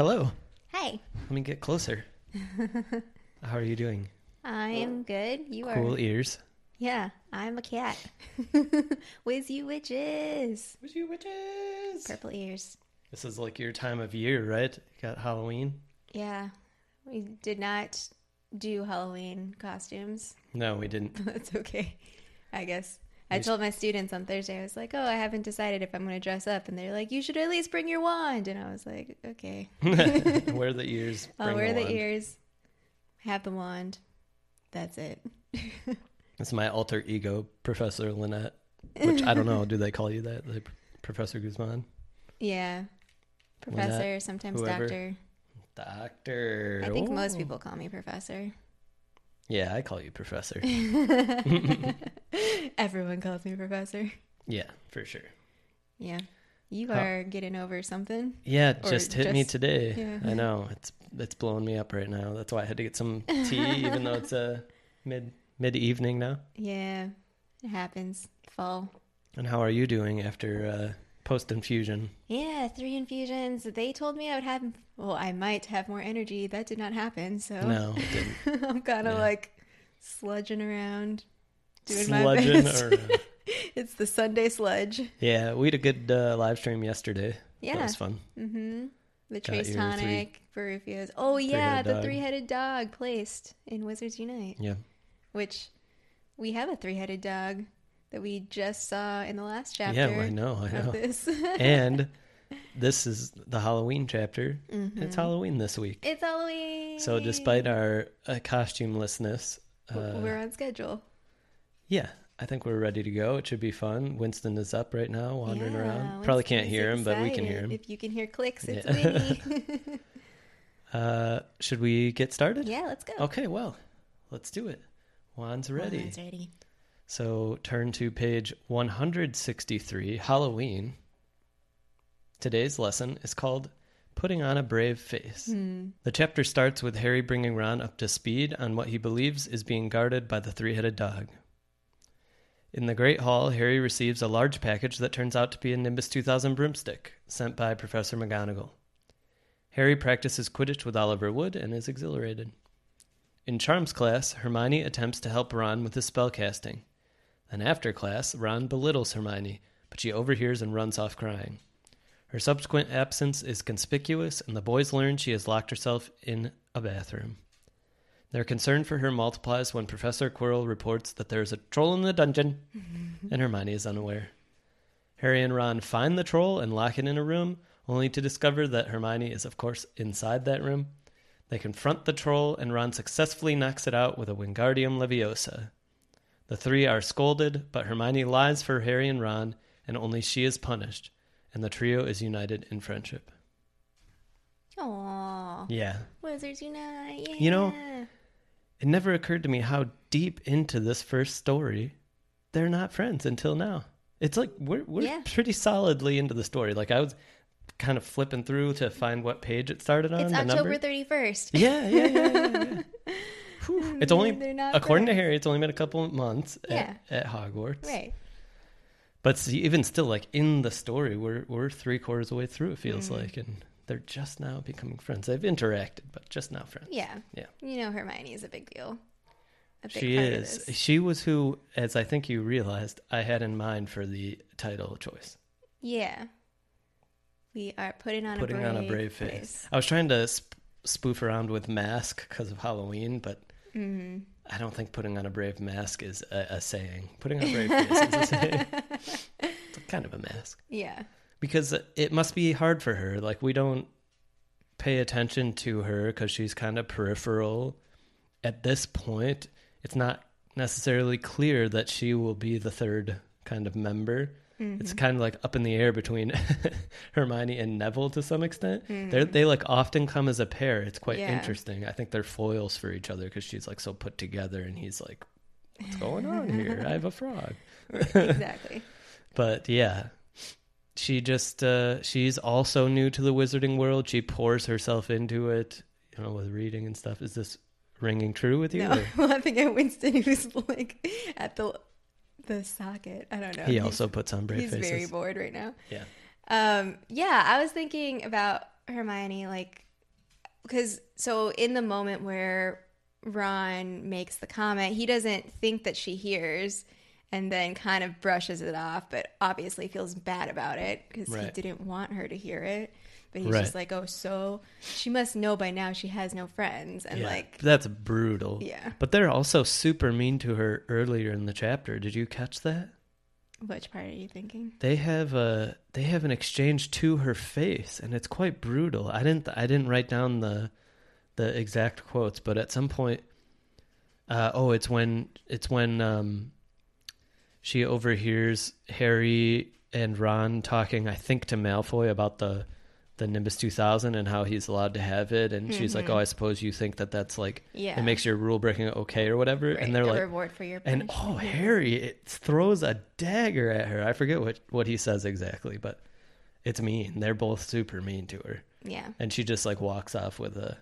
Hello. Hi, Let me get closer. How are you doing? I am good. You Cool are. Cool ears. Yeah, I'm a cat. With you witches. What's you witches? Purple ears. This is like your time of year, right? You got Halloween? Yeah, we did not do Halloween costumes. No, we didn't. That's okay, I guess. I told my students on Thursday, I was like, oh, I haven't decided if I'm going to dress up. And they're like, you should at least bring your wand. And I was like, okay. wear the ears. I'll wear the wand. ears, have the wand. That's it. It's my alter ego, Professor Lynette. Which I don't know. Do they call you that, like Professor Guzman? Yeah. Professor, sometimes whoever. doctor. Doctor. I think Ooh. most people call me professor. Yeah, I call you Professor. Everyone calls me professor. yeah, for sure. Yeah. You Huh. are getting over something. Yeah, it just hit me today. yeah. I know it's it's blowing me up right now. That's why I had to get some tea, even though it's uh, mid mid evening now. Yeah. It happens. Fall. And how are you doing after uh, post infusion? Yeah, three infusions. They told me I would have, well, I might have more energy. That did not happen. So No, it didn't. I'm kind of Yeah. like sludging around, doing my Sludging best. or uh, it's the Sunday sludge. yeah, we had a good uh, live stream yesterday. Yeah, that was fun. Mm-hmm. The Trace Tonic, Baruffios. Oh, yeah, the dog. three headed dog placed in Wizards Unite, Yeah, which we have a three headed dog that we just saw in the last chapter yeah, I know, I know. this. and this is the Halloween chapter. Mhm. It's Halloween this week. It's Halloween. So despite our uh, costumelessness, uh, we're on schedule. yeah, I think we're ready to go. It should be fun. Winston is up right now, wandering Yeah, around. Probably can't hear him, but we can hear him. If you can hear clicks, it's Yeah. Winnie. Uh, should we get started? yeah, let's go. Okay, well, let's do it. Juan's ready. Juan's ready. So turn to page 163, Halloween. Today's lesson is called Putting on a Brave Face. Hmm. The chapter starts with Harry bringing Ron up to speed on what he believes is being guarded by the three headed dog. In the Great Hall, Harry receives a large package that turns out to be a Nimbus 2000 broomstick sent by Professor McGonagall. Harry practices Quidditch with Oliver Wood and is exhilarated. In Charms class, Hermione attempts to help Ron with his spellcasting. Then after class, Ron belittles Hermione, but she overhears and runs off crying. Her subsequent absence is conspicuous, and the boys learn she has locked herself in a bathroom. Their concern for her multiplies when Professor Quirrell reports that there is a troll in the dungeon, and Hermione is unaware. Harry and Ron find the troll and lock it in a room, only to discover that Hermione is, of course, inside that room. They confront the troll, and Ron successfully knocks it out with a Wingardium Leviosa. The three are scolded, but Hermione lies for Harry and Ron, and only she is punished, and the trio is united in friendship. Aww. Yeah. Wizards Unite. Yeah. You know, It never occurred to me how deep into this first story they're not friends until now. It's like we're we're Yeah. pretty solidly into the story. Like I was kind of flipping through to find what page it started on. it's October number. 31st. Yeah, yeah, yeah, yeah. Whew. It's only according to. Harry, it's only been a couple of months Yeah. at, at Hogwarts. Right. But see, even still, like in the story, we're we're three quarters of the way through. It feels Mm. like, and they're just now becoming friends. They've interacted, but just now friends. Yeah. Yeah. You know Hermione is a big deal. A big She is. She was who, as I think you realized, I had in mind for the title choice. Yeah. We are putting on Putting a brave on a brave face. I was trying to sp- spoof around with mask because of Halloween, but hmm I don't think putting on a brave mask is a, a saying. Putting on a brave face is a saying. It's kind of a mask. Yeah. because it must be hard for her. Like we don't pay attention to her because she's kind of peripheral. At this point, it's not necessarily clear that she will be the third kind of member. Mm-hmm. It's kind of like up in the air between Hermione and Neville to some extent. They Mhm. they like often come as a pair. It's quite Yeah. interesting. I think they're foils for each other because she's like so put together, and he's like, "What's going on here? I have a frog." Exactly. but yeah she just uh she's also new to the wizarding world she pours herself into it you know with reading and stuff is this ringing true with you No, well, I think at Winston who's like at the the socket. I don't know. he He's- also puts on brave he's faces very bored right now. yeah Um, yeah, I was thinking about Hermione like because so in the moment where Ron makes the comment, he doesn't think that she hears and then kind of brushes it off, but obviously feels bad about it because he didn't want her to hear it. But he's Right. just like, oh, so she must know by now she has no friends. And yeah, like, that's brutal. Yeah. But they're also super mean to her earlier in the chapter. Did you catch that? which part are you thinking? They have a they have an exchange to her face, and it's quite brutal. I didn't I didn't write down the the exact quotes, but at some point, uh, oh, it's when it's when um, she overhears Harry and Ron talking, I think, to Malfoy about the the Nimbus 2000 and how he's allowed to have it, and she's like, mm-hmm. "Oh, I suppose you think that that's like Yeah. it makes your rule breaking okay or whatever," Right, and they're like, reward for your and oh, Harry it throws a dagger at her. I forget what what he says exactly, but it's mean. They're both super mean to her, yeah, and she just like walks off with a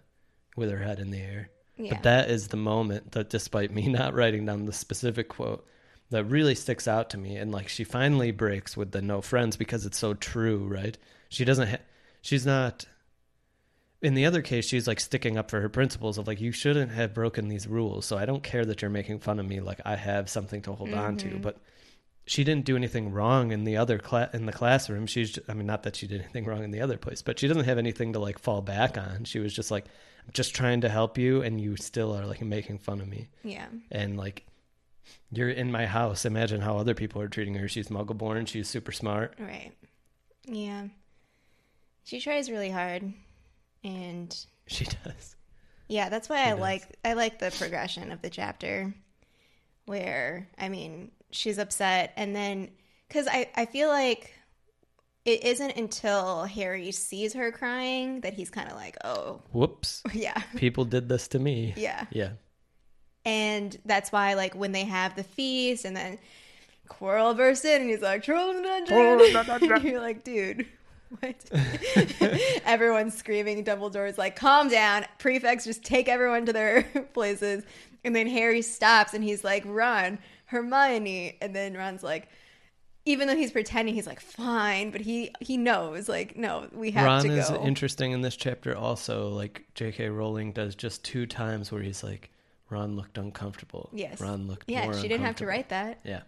with her head in the air. yeah, But that is the moment that, despite me not writing down the specific quote, that really sticks out to me. And like she finally breaks with the no friends because it's so true, right? She doesn't. Ha- she's not. In the other case, she's like sticking up for her principles of like you shouldn't have broken these rules. So I don't care that you're making fun of me. Like I have something to hold on to, mm-hmm. but she didn't do anything wrong in the other class in the classroom. She's, I mean, not that she did anything wrong in the other place, but she doesn't have anything to like fall back on. She was just like, I'm just trying to help you, and you still are like making fun of me, yeah, and like, you're in my house. Imagine how other people are treating her. She's Muggle born. She's super smart. right, yeah. She tries really hard, and She does. Yeah, that's why I does. like I like the progression of the chapter where I mean, she's upset and then cuz I I feel like it isn't until Harry sees her crying that he's kind of like, "Oh, Whoops. yeah." People did this to me. Yeah. Yeah. And that's why like when they have the feast and then Quirrell bursts in and he's like, "Troll in the dungeon." You're like, "Dude, what?" Everyone's screaming. Dumbledore's like, "Calm down." Prefects just take everyone to their places, and then Harry stops and he's like, "Ron, Hermione," and then Ron's like. Even though he's pretending, he's like fine, but he he knows like no, we have Ron to go. Ron is interesting in this chapter. Also, like J.K. Rowling does just two times where he's like, Ron looked uncomfortable. yes, Ron looked. yeah. more She didn't have to write that. Yeah.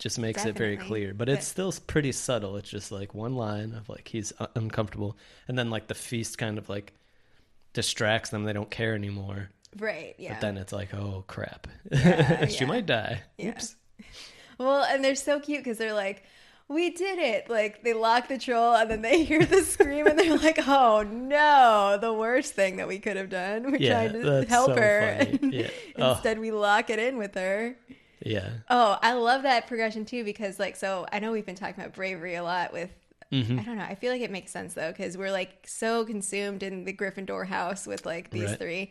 Just makes it very clear. But it's still pretty subtle. It's just like one line of like he's un- uncomfortable. And then like the feast kind of like distracts them. They don't care anymore. Right? Yeah. But then it's like, oh crap. Yeah, she yeah. might die. Yeah. Oops. Well, and they're so cute because they're like, we did it. Like, they lock the troll and then they hear the scream and they're like, oh no, the worst thing that we could have done. We're Yeah, trying to help so her. Yeah. Oh. Instead, we lock it in with her. Yeah. Oh, I love that progression too because, like, so I know we've been talking about bravery a lot with. Mm-hmm. I don't know. I feel like it makes sense though because we're like so consumed in the Gryffindor house with like these Right. three.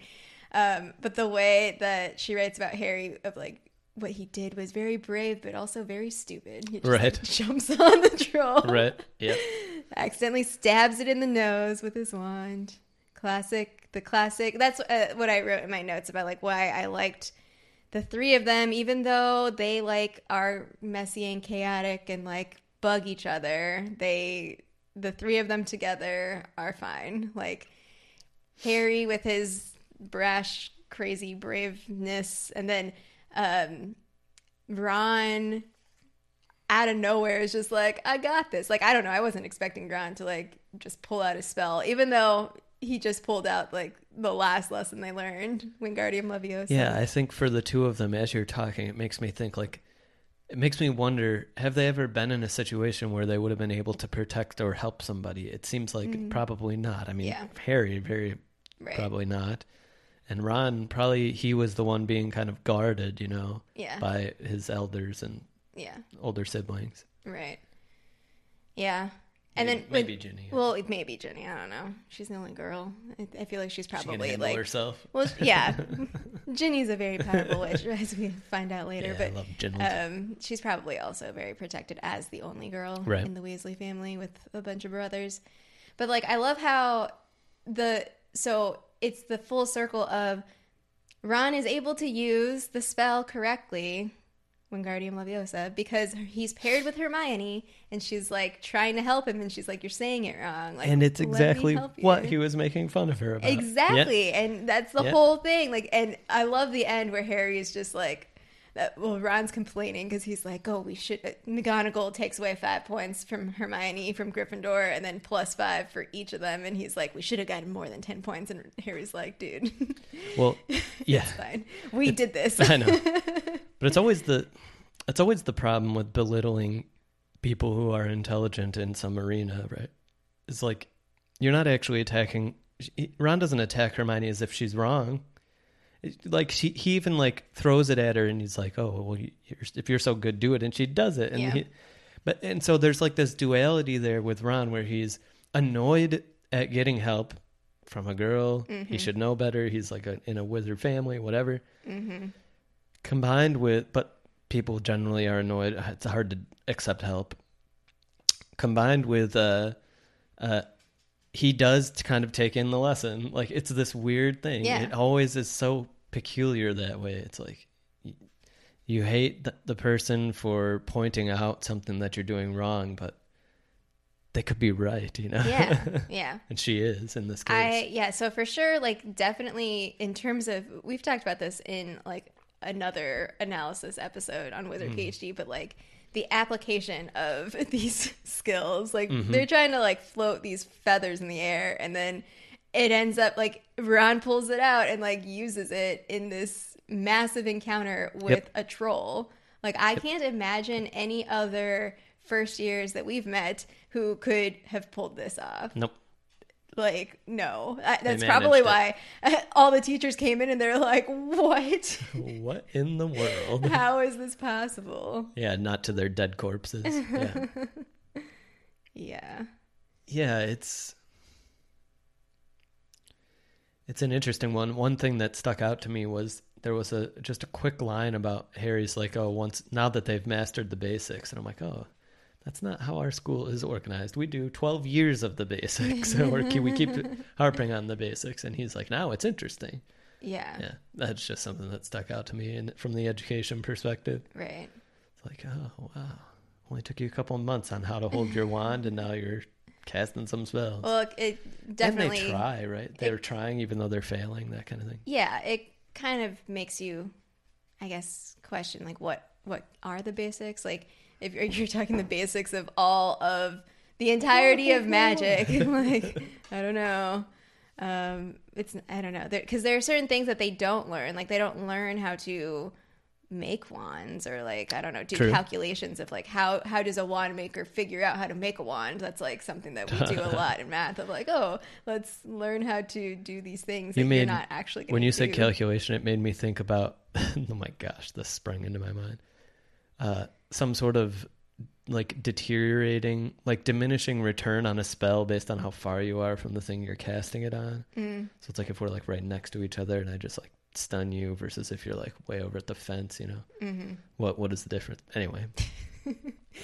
Um, but the way that she writes about Harry of like what he did was very brave, but also very stupid. He just, like, Right. jumps on the troll, Right. Yeah. accidentally stabs it in the nose with his wand. Classic, the classic. That's uh, what I wrote in my notes about like why I liked the three of them, even though they like are messy and chaotic and like bug each other. They, the three of them together, are fine. Like Harry with his brash, crazy braveness, and then um, Ron out of nowhere is just like, I got this. Like, I don't know. I wasn't expecting Ron to like just pull out a spell, even though he just pulled out like the last lesson they learned, Wingardium Leviosa. Yeah, I think for the two of them, as you're talking, it makes me think like, it makes me wonder: Have they ever been in a situation where they would have been able to protect or help somebody? It seems like probably not. I mean, Mm-hmm. Yeah. Harry very right. probably not, and Ron probably he was the one being kind of guarded, you know, Yeah. by his elders and Yeah. older siblings. Right. Yeah. And Maybe- then maybe Ginny. Well, it may be Jenny. I don't know. She's the only girl. I, I feel like she's probably handle like. herself. Well, yeah. Ginny's a very powerful witch, as we find out later. Yeah, I but love Ginny. um, she's probably also very protected as the only girl Right. in the Weasley family with a bunch of brothers. But like, I love how the so it's the full circle of Ron is able to use the spell correctly, Wingardium Leviosa because he's paired with Hermione and she's like trying to help him and she's like, You're saying it wrong. Like, and it's exactly what he was making fun of her about. Exactly. And that's the Yeah. whole thing. Like, and I love the end where Harry is just like, that, well, Ron's complaining because he's like, oh, we should. Uh, McGonagall takes away five points from Hermione from Gryffindor and then plus five for each of them. And he's like, we should have gotten more than 10 points. And Harry's like, dude, Well, yeah, it's fine. We did this. I know. But it's always the it's always the problem with belittling people who are intelligent in some arena, right? It's like you're not actually attacking Ron doesn't attack Hermione as if she's wrong. Like she, he even like throws it at her, and he's like, "Oh, well, you- you're, if you're so good, do it." And she does it, and Yeah. he, but and so there's like this duality there with Ron, where he's annoyed at getting help from a girl. He should know better. He's like a, in a wizard family, whatever hmm combined with but people generally are annoyed it's hard to accept help combined with uh uh he does kind of take in the lesson like it's this weird thing Yeah. it always is so peculiar that way it's like you hate the, the person for pointing out something that you're doing wrong but they could be right you know Yeah. Yeah. and she is in this case I yeah, so for sure, like definitely in terms of we've talked about this in like another analysis episode on Wizard hmm. PhD, but like the application of these skills, like mm-hmm. they're trying to like float these feathers in the air, and then it ends up like Ron pulls it out and like uses it in this massive encounter with Yep. a troll. Like I can't imagine any other first years that we've met who could have pulled this off. Nope like no I, that's probably it. why all the teachers came in and they're like what what in the world how is this possible yeah not to their dead corpses yeah yeah Yeah, it's it's an interesting one. One thing that stuck out to me was there was a just a quick line about Harry's like, "Oh, once now that they've mastered the basics." And I'm like, "Oh, that's not how our school is organized. We do 12 years of the basics, or we keep harping on the basics." And he's like, "Now it's interesting." yeah Yeah, that's just something that stuck out to me and from the education perspective. right It's like, "Oh, wow. Only took you a couple of months on how to hold your wand and now you're casting some spells." well it And definitely they try, right? They're trying even though they're failing, that kind of thing. yeah it kind of makes you i guess question like what what are the basics like if you're, you're talking the basics of all of the entirety of magic like i don't know. Um it's i don't know. Because there are certain things that they don't learn. Like they don't learn how to make wands or like i don't know do True. calculations of like how how does a wand maker figure out how to make a wand? That's like something that we do a lot in math of like oh let's learn how to do these things You that made- you're not actually gonna When you said calculation, it made me think about oh my gosh, this sprang into my mind. Uh, some sort of like deteriorating, like diminishing return on a spell based on how far you are from the thing you're casting it on. Mm. So it's like if we're like right next to each other and I just like stun you versus if you're like way over at the fence, you know. Mhm. What what is the difference? Anyway.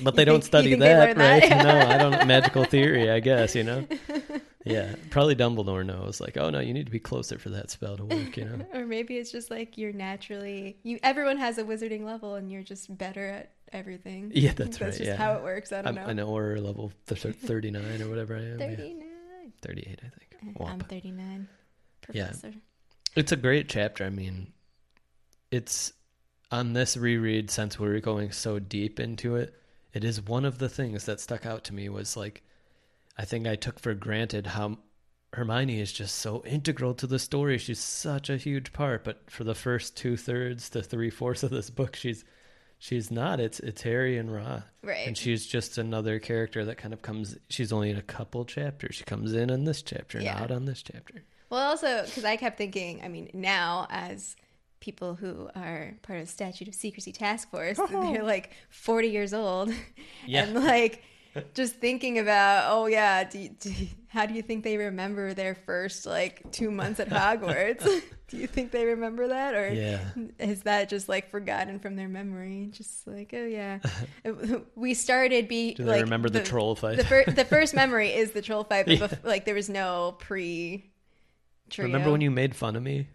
But they You don't study think that, that? right? no, I don't magical theory, I guess, you know. Yeah, probably Dumbledore knows like, "Oh no, you need to be closer for that spell to work," you know. or maybe it's just like you're naturally you everyone has a wizarding level and you're just better at everything Yeah, that's right, just yeah. how it works i don't know. I'm know an aura level th- th- 39 or whatever I am. yeah. 38, I think. i'm Womp. 39 Yeah. It's a great chapter. I mean, it's on this reread since we're going so deep into it. It is one of the things that stuck out to me was like, I think I took for granted how Hermione is just so integral to the story. She's such a huge part, but for the first two thirds to three fourths of this book, she's she's not. It's it's Harry and Ron, right and she's just another character that kind of comes. She's only in a couple chapters. She comes in on this chapter Yeah. out on this chapter. well also because i kept thinking i mean now as people who are part of the statute of secrecy task force they're like 40 years old Yeah. and like just thinking about oh yeah do do how do you think they remember their first like two months at hogwarts do you think they remember that or Yeah. is that just like forgotten from their memory just like oh yeah we started be Do they like remember the, troll fight? the, fir- the first memory is the troll fight but Yeah. bef- like there was no pre trio. Remember when you made fun of me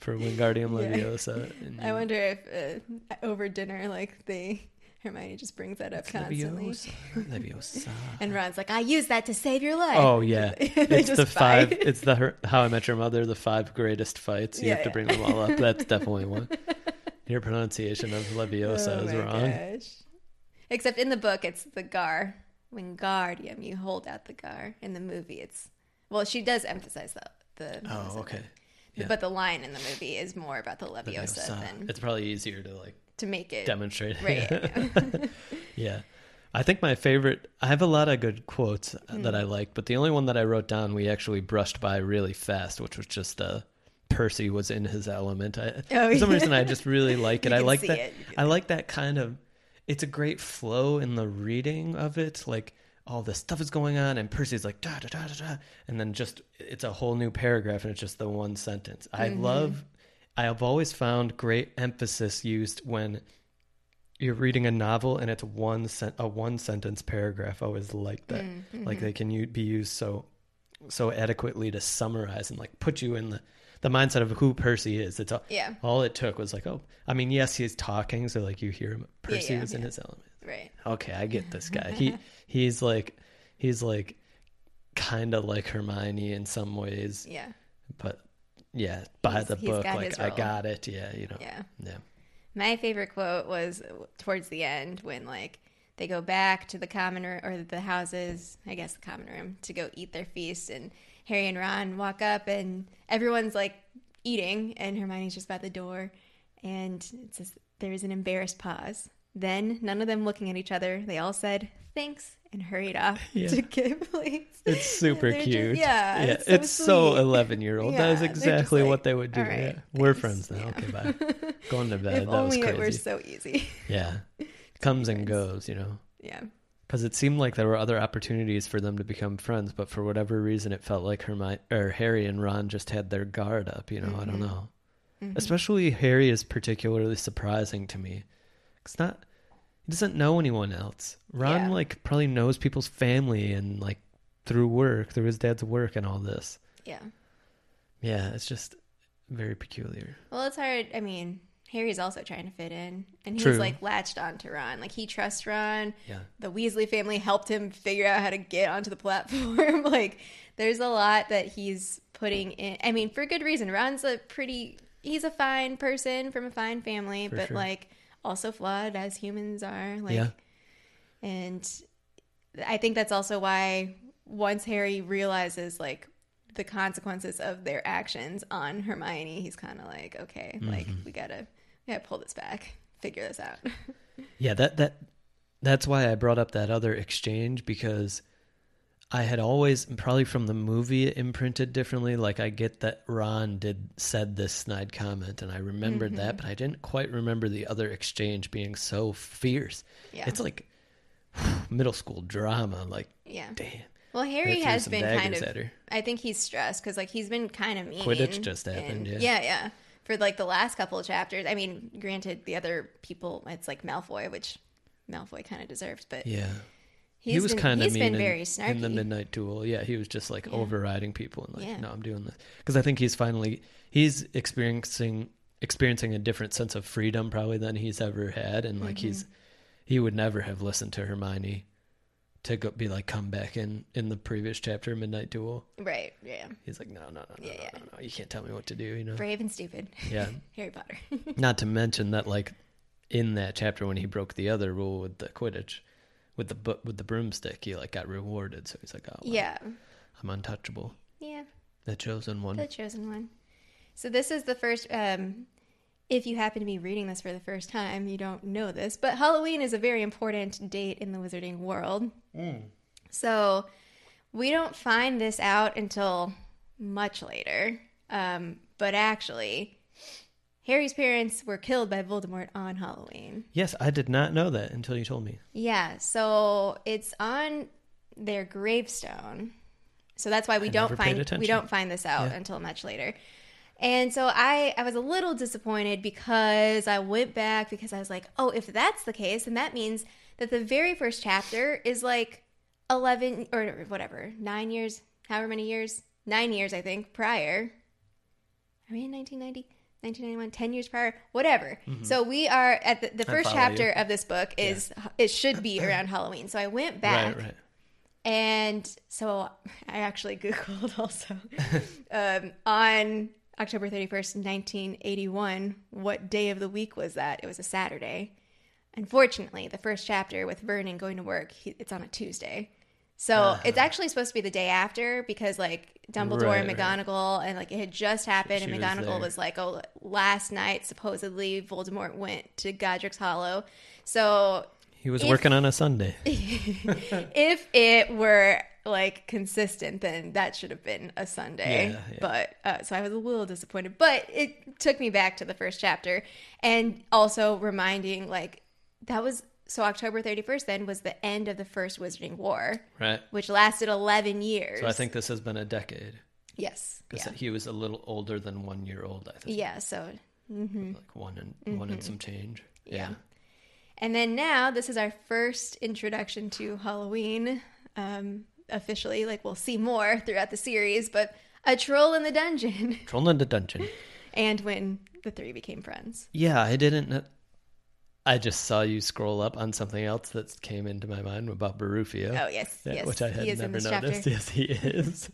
for Wingardium Yeah. Leviosa? And I wonder if uh, over dinner, like they Hermione just brings that up It's constantly. Leviosa. Leviosa. And Ron's like, I use that to save your life. Oh yeah, it's the five. It's the her, How I Met Your Mother. The five greatest fights. You Yeah, have to yeah. bring them all up. That's definitely one. Your pronunciation of Leviosa Oh is wrong. gosh. Except in the book, it's the Gar. Wingardium. You hold out the Gar. In the movie, it's well, she does emphasize the the. Oh, okay. Yeah. But the line in the movie is more about the Leviosa Leviosa. than It's probably easier to like to make it demonstrate. right. yeah. I think my favorite. I have a lot of good quotes Hmm. that I like, but the only one that I wrote down we actually brushed by really fast, which was just uh, Percy was in his element. I, Oh, for some yeah. reason, I just really like it. I like that. it. I like that kind of. It's a great flow in the reading of it. Like all this stuff is going on, and Percy's like da da da da da, and then just it's a whole new paragraph, and it's just the one sentence. I Mm-hmm. love. I have always found great emphasis used when you're reading a novel and it's one sen- a one sentence paragraph. I always like that. Mm-hmm. Like they can u- be used so so adequately to summarize and like put you in the the mindset of who Percy is. It's all, Yeah. all it took was like, oh, I mean, yes, he's talking, so like you hear him. Percy yeah, is in yeah. his element. Okay, I get this guy. He he's like he's like kind of like Hermione in some ways, Yeah. but yeah, by He's- the he's book, like I got it. Yeah, you know. Yeah. Yeah. My favorite quote was towards the end when like they go back to the common room or the houses, I guess the common room, to go eat their feast, and Harry and Ron walk up, and everyone's like eating, and Hermione's just by the door, and it says there is an embarrassed pause. Then none of them looking at each other, they all said thanks and hurried off Yeah. to get plates. It's super They're just- cute. yeah, yeah. it's It's, so so eleven year old. Yeah, that is exactly like, what they would do. "All right, yeah, we're friends now. Yeah. Okay, bye. Going to bed. if that was only crazy. it were so easy. yeah, comes and goes. You know, yeah. because it seemed like there were other opportunities for them to become friends, but for whatever reason, it felt like Hermione or Harry and Ron just had their guard up. You know, I Mm-hmm. don't know. Especially Harry is particularly surprising to me. It's not. Doesn't know anyone else. Ron Yeah. like probably knows people's family and like through work, through his dad's work and all this. Yeah. Yeah, it's just very peculiar. Well, it's hard. I mean, Harry's also trying to fit in, and he's True. like latched on to Ron. Like he trusts Ron. Yeah. The Weasley family helped him figure out how to get onto the platform. like, there's a lot that he's putting in. I mean, for good reason. Ron's a pretty. He's a fine person from a fine family, For but sure. like also flawed as humans are. Like, Yeah. and I think that's also why once Harry realizes like the consequences of their actions on Hermione, he's kind of like, okay, like Mm-hmm. we gotta, we gotta pull this back, figure this out. Yeah, that that that's why I brought up that other exchange because I had always probably from the movie imprinted differently. Like I get that Ron did said this snide comment and I remembered that, mm-hmm. but I didn't quite remember the other exchange being so fierce. Yeah. It's like middle school drama. Like yeah. damn. Well, Harry has been kind of. I think he's stressed because like he's been kind of mean. Quidditch just happened, and- yeah. yeah, yeah. For like the last couple of chapters. I mean, granted, the other people, it's like Malfoy, which Malfoy kind of deserves, but Yeah. He's he was been, kind of he's mean been in, very snarky. in the midnight duel. Yeah, he was just like Yeah. overriding people and like, Yeah. no, I'm doing this because I think he's finally he's experiencing experiencing a different sense of freedom probably than he's ever had, and like he's Mm-hmm. he would never have listened to Hermione to go be like come back in in the previous chapter midnight duel. right? Yeah. He's like, no, no, no, no, Yeah, no, yeah. no, no, you can't tell me what to do. You know, Brave and stupid. yeah. Harry Potter. Not to mention that, like, in that chapter when he broke the other rule with the Quidditch, with the with the broomstick, he like got rewarded. So he's like, oh, well, yeah. I'm untouchable, Yeah. the chosen one. The chosen one. So this is the first. Um, if you happen to be reading this for the first time, you don't know this, but Halloween is a very important date in the wizarding world. So we don't find this out until much later. Um, but actually, Harry's parents were killed by Voldemort on Halloween. Yes, I did not know that until you told me. Yeah, so it's on their gravestone. So that's why we I don't find we don't find this out Yeah. until much later. And so I I was a little disappointed because I went back because I was like, "Oh, if that's the case, then that means that the very first chapter is like 11 or whatever, 9 years, however many years, nine years, I think, prior. Are we in 1990? 1991 10 years prior whatever so we are at the, the Mm-hmm. First chapter you. of this book is it should be around halloween so i went back Right, right. and so I actually Googled also um, on October 31st, 1981, what day of the week was that? It was a Saturday. Unfortunately, the first chapter with Vernon going to work, he, it's on a Tuesday. So Uh-huh. it's actually supposed to be the day after because like Dumbledore and Right, right. McGonagall and like it had just happened She and McGonagall there. was like, oh, last night supposedly Voldemort went to Godric's Hollow. So He was If- working on a Sunday. if it were like consistent, then that should have been a Sunday. Yeah, yeah. But uh, so I was a little disappointed. But it took me back to the first chapter, and also reminding like that was so October thirty first. Then was the end of the first Wizarding War, Right. which lasted eleven years. So I think this has been a decade. yes, Because yeah, he was a little older than one year old, I think. yeah. So Like one and one and some change. Mm-hmm. Yeah. And then now this is our first introduction to Halloween um, officially. Like we'll see more throughout the series, but a troll in the dungeon, Troll in the dungeon. and when the three became friends. Yeah, I didn't. I just saw you scroll up on something else that came into my mind about Baruffio. Oh yes, Yeah, yes, which I had he is never noticed. Yes, he is.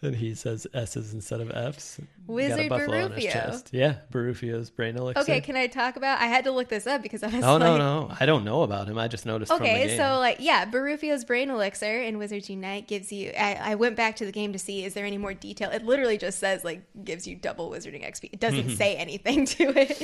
and he says S's instead of F's. Wizard Got a buffalo on his Baruffio. Yeah, Baruffio's brain elixir. Okay, can I talk about? I had to look this up because I was Oh like, no, no, I don't know about him. I just noticed from the Okay, so like yeah, Baruffio's brain elixir in Wizards Unite gives you. I, I went back to the game to see is there any more detail. It literally just says like gives you double wizarding XP. It doesn't say anything to it.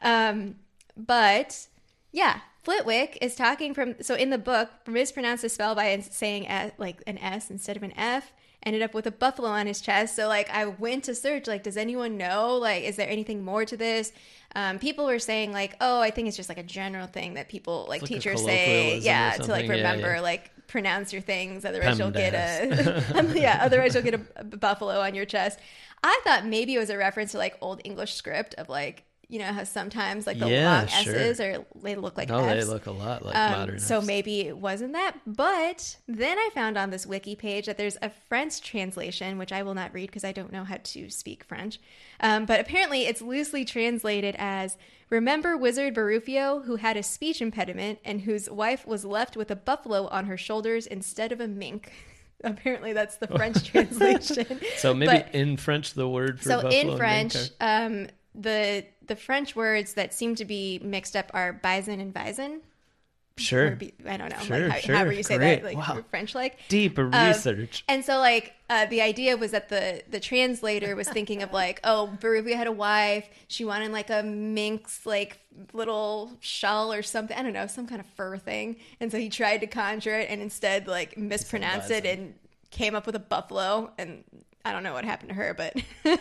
Um, but yeah, Flitwick is talking from. So in the book, mispronounced the spell by saying uh, like an S instead of an F. Ended up with a buffalo on his chest. So like I went to search. Like, does anyone know? Like, is there anything more to this? Um, people were saying like, oh, I think it's just like a general thing that people like, like teachers say, yeah, to like something. Yeah, remember yeah. like pronounce your things. Otherwise, you'll get a yeah. Otherwise, you'll get a, a buffalo on your chest. I thought maybe it was a reference to like old English script of like you know how sometimes like the Yeah, long sure. S's or they look like no, they look a lot like Um, modern. so Fs. maybe it wasn't that. But then I found on this wiki page that there's a French translation, which I will not read because I don't know how to speak French. Um, but apparently it's loosely translated as Remember Wizard Baruffio, who had a speech impediment and whose wife was left with a buffalo on her shoulders instead of a mink. apparently that's the French translation. So maybe But- in French the word for so buffalo in French, um, the the French words that seem to be mixed up are bison and bison. sure, be, I don't know, Sure, like how, sure, however you say great. that, like Wow. French like. deeper um, research. And so, like, uh, the idea was that the the translator was thinking of like, oh, Baruffio had a wife. She wanted like a minx, like little shell or something. I don't know, some kind of fur thing. And so he tried to conjure it, and instead like mispronounced it and came up with a buffalo. And I don't know what happened to her, but.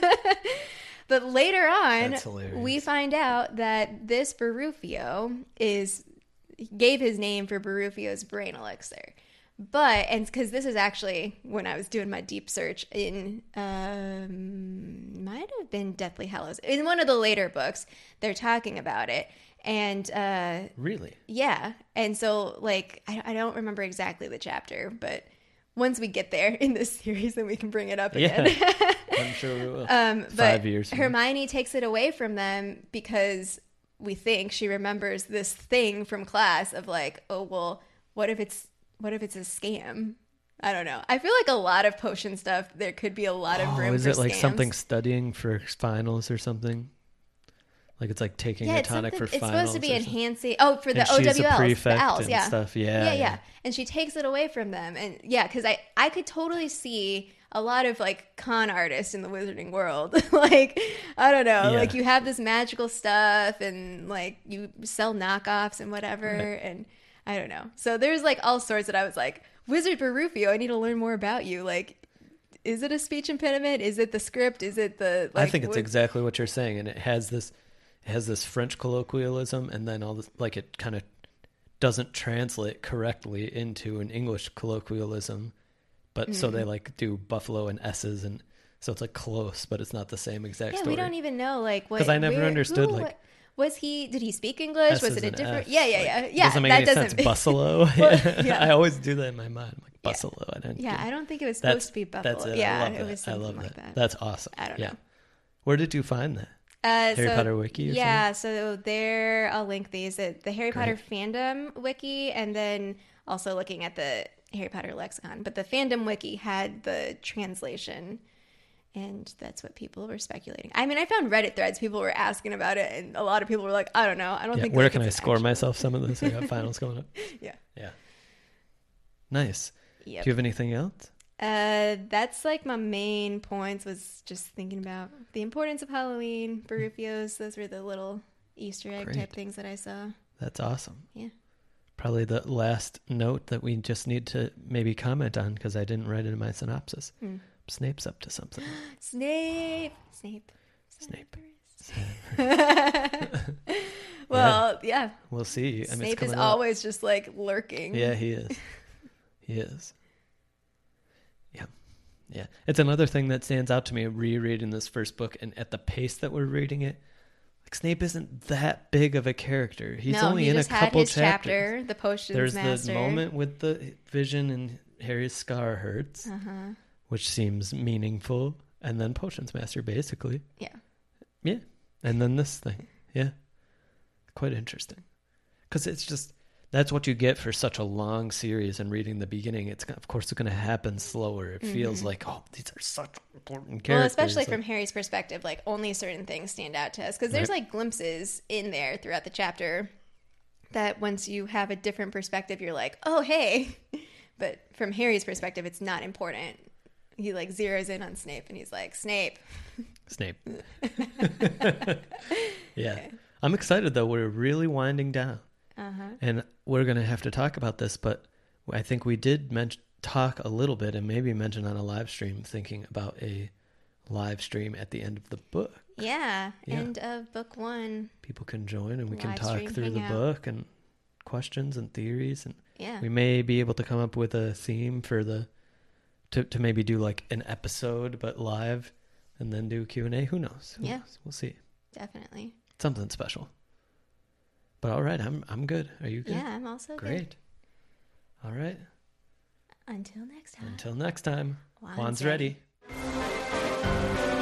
But later on, we find out that this Baruffio is gave his name for Baruffio's brain elixir. But and because this is actually when I was doing my deep search in um might have been Deathly Hallows in one of the later books they're talking about it and uh really? yeah and so like I, I don't remember exactly the chapter but once we get there in this series then we can bring it up again Yeah. I'm sure we will. um, but Five years. Hermione takes it away from them because we think she remembers this thing from class of like, oh well, what if it's what if it's a scam? I don't know. I feel like a lot of potion stuff. There could be a lot of oh, room. is it like scams. something studying for finals or something? Like it's like taking Yeah, a it's, tonic for it's finals. supposed to be enhancing. Oh, for the And OWLs, the and yeah, stuff. Yeah, yeah, yeah. And she takes it away from them, and yeah, because I I could totally see a lot of like con artists in the wizarding world. like I don't know, Yeah. like you have this magical stuff, and like you sell knockoffs and whatever, and I don't know. So there's like all sorts that I was like, Wizard Baruffio, I need to learn more about you. Like, is it a speech impediment? Is it the script? Is it the? Like, I think it's what- exactly what you're saying, and it has this, has this French colloquialism, and then all this, like it kind of doesn't translate correctly into an English colloquialism, but so Mm. they like do buffalo and s's, and so it's like close, but it's not the same exact Yeah, story. we don't even know like what because I never where- understood, who- like- what, Was he? Did he speak English? S was it a different? F, Yeah, yeah, like, yeah, yeah. doesn't make that any doesn't sense. Buffalo. Well, yeah. I always do that in my mind. I'm like Yeah. Buffalo. I didn't. Yeah, get- I don't think it was that's supposed to be Buffalo. That's it. Yeah, I love it I love like that. that. That's awesome. I don't yeah. know. Where did you find that? Uh, Harry so- Potter wiki Yeah, so there I'll link these. The Harry Great. Potter fandom wiki, and then also looking at the Harry Potter lexicon. But the fandom wiki had the translation, and that's what people were speculating. I mean, I found Reddit threads. People were asking about it, and a lot of people were like, "I don't know. I don't Yeah. think." Where can I score actual-" myself some of this? I got finals going up. Yeah. Yeah. Nice. Yep. Do you have anything else? Uh, that's like my main points. Was just thinking about the importance of Halloween, Baruffios. Those were the little Easter egg Great. type things that I saw. That's awesome. Yeah. Probably the last note that we just need to maybe comment on because I didn't write it in my synopsis. Hmm. Snape's up to something. Snape. Snape. Snape. well, yeah. We'll see. I mean, Snape is up. always just like lurking. Yeah, he is. he is. Yeah. Yeah. It's another thing that stands out to me rereading this first book and at the pace that we're reading it. Like Snape isn't that big of a character. He's no, only he in a couple chapters. chapter, the potions There's master. the moment with the vision and Harry's scar hurts, Uh-huh. which seems meaningful, and then potions master basically. Yeah. Yeah. And then this thing. Yeah. Quite interesting. Cuz it's just that's what you get for such a long series and reading the beginning. It's of course it's going to happen slower. It feels like, oh, these are such important Mm-hmm. Well, characters. especially Like, from Harry's perspective, like only certain things stand out to us because there's Right. like glimpses in there throughout the chapter that once you have a different perspective, you're like, oh hey. But from Harry's perspective, it's not important. He like zeroes in on Snape and he's like, Snape. Snape. yeah. I'm excited though. We're really winding down. Uh huh. And we're going to have to talk about this, but I think we did men- talk a little bit and maybe mention on a live stream thinking about a live stream at the end of the book. Yeah. Yeah. End of book one. People can join and we can talk through the out. book and questions and theories and Yeah. we may be able to come up with a theme for the to to maybe do like an episode but live and then do Q&A. Who knows? Who Yeah. knows? We'll see. Definitely. Something special. But all right, I'm I'm good. Are you good? Yeah, I'm also good. Great. All right. Until next time. Until next time. Juan's Juan's ready. ready.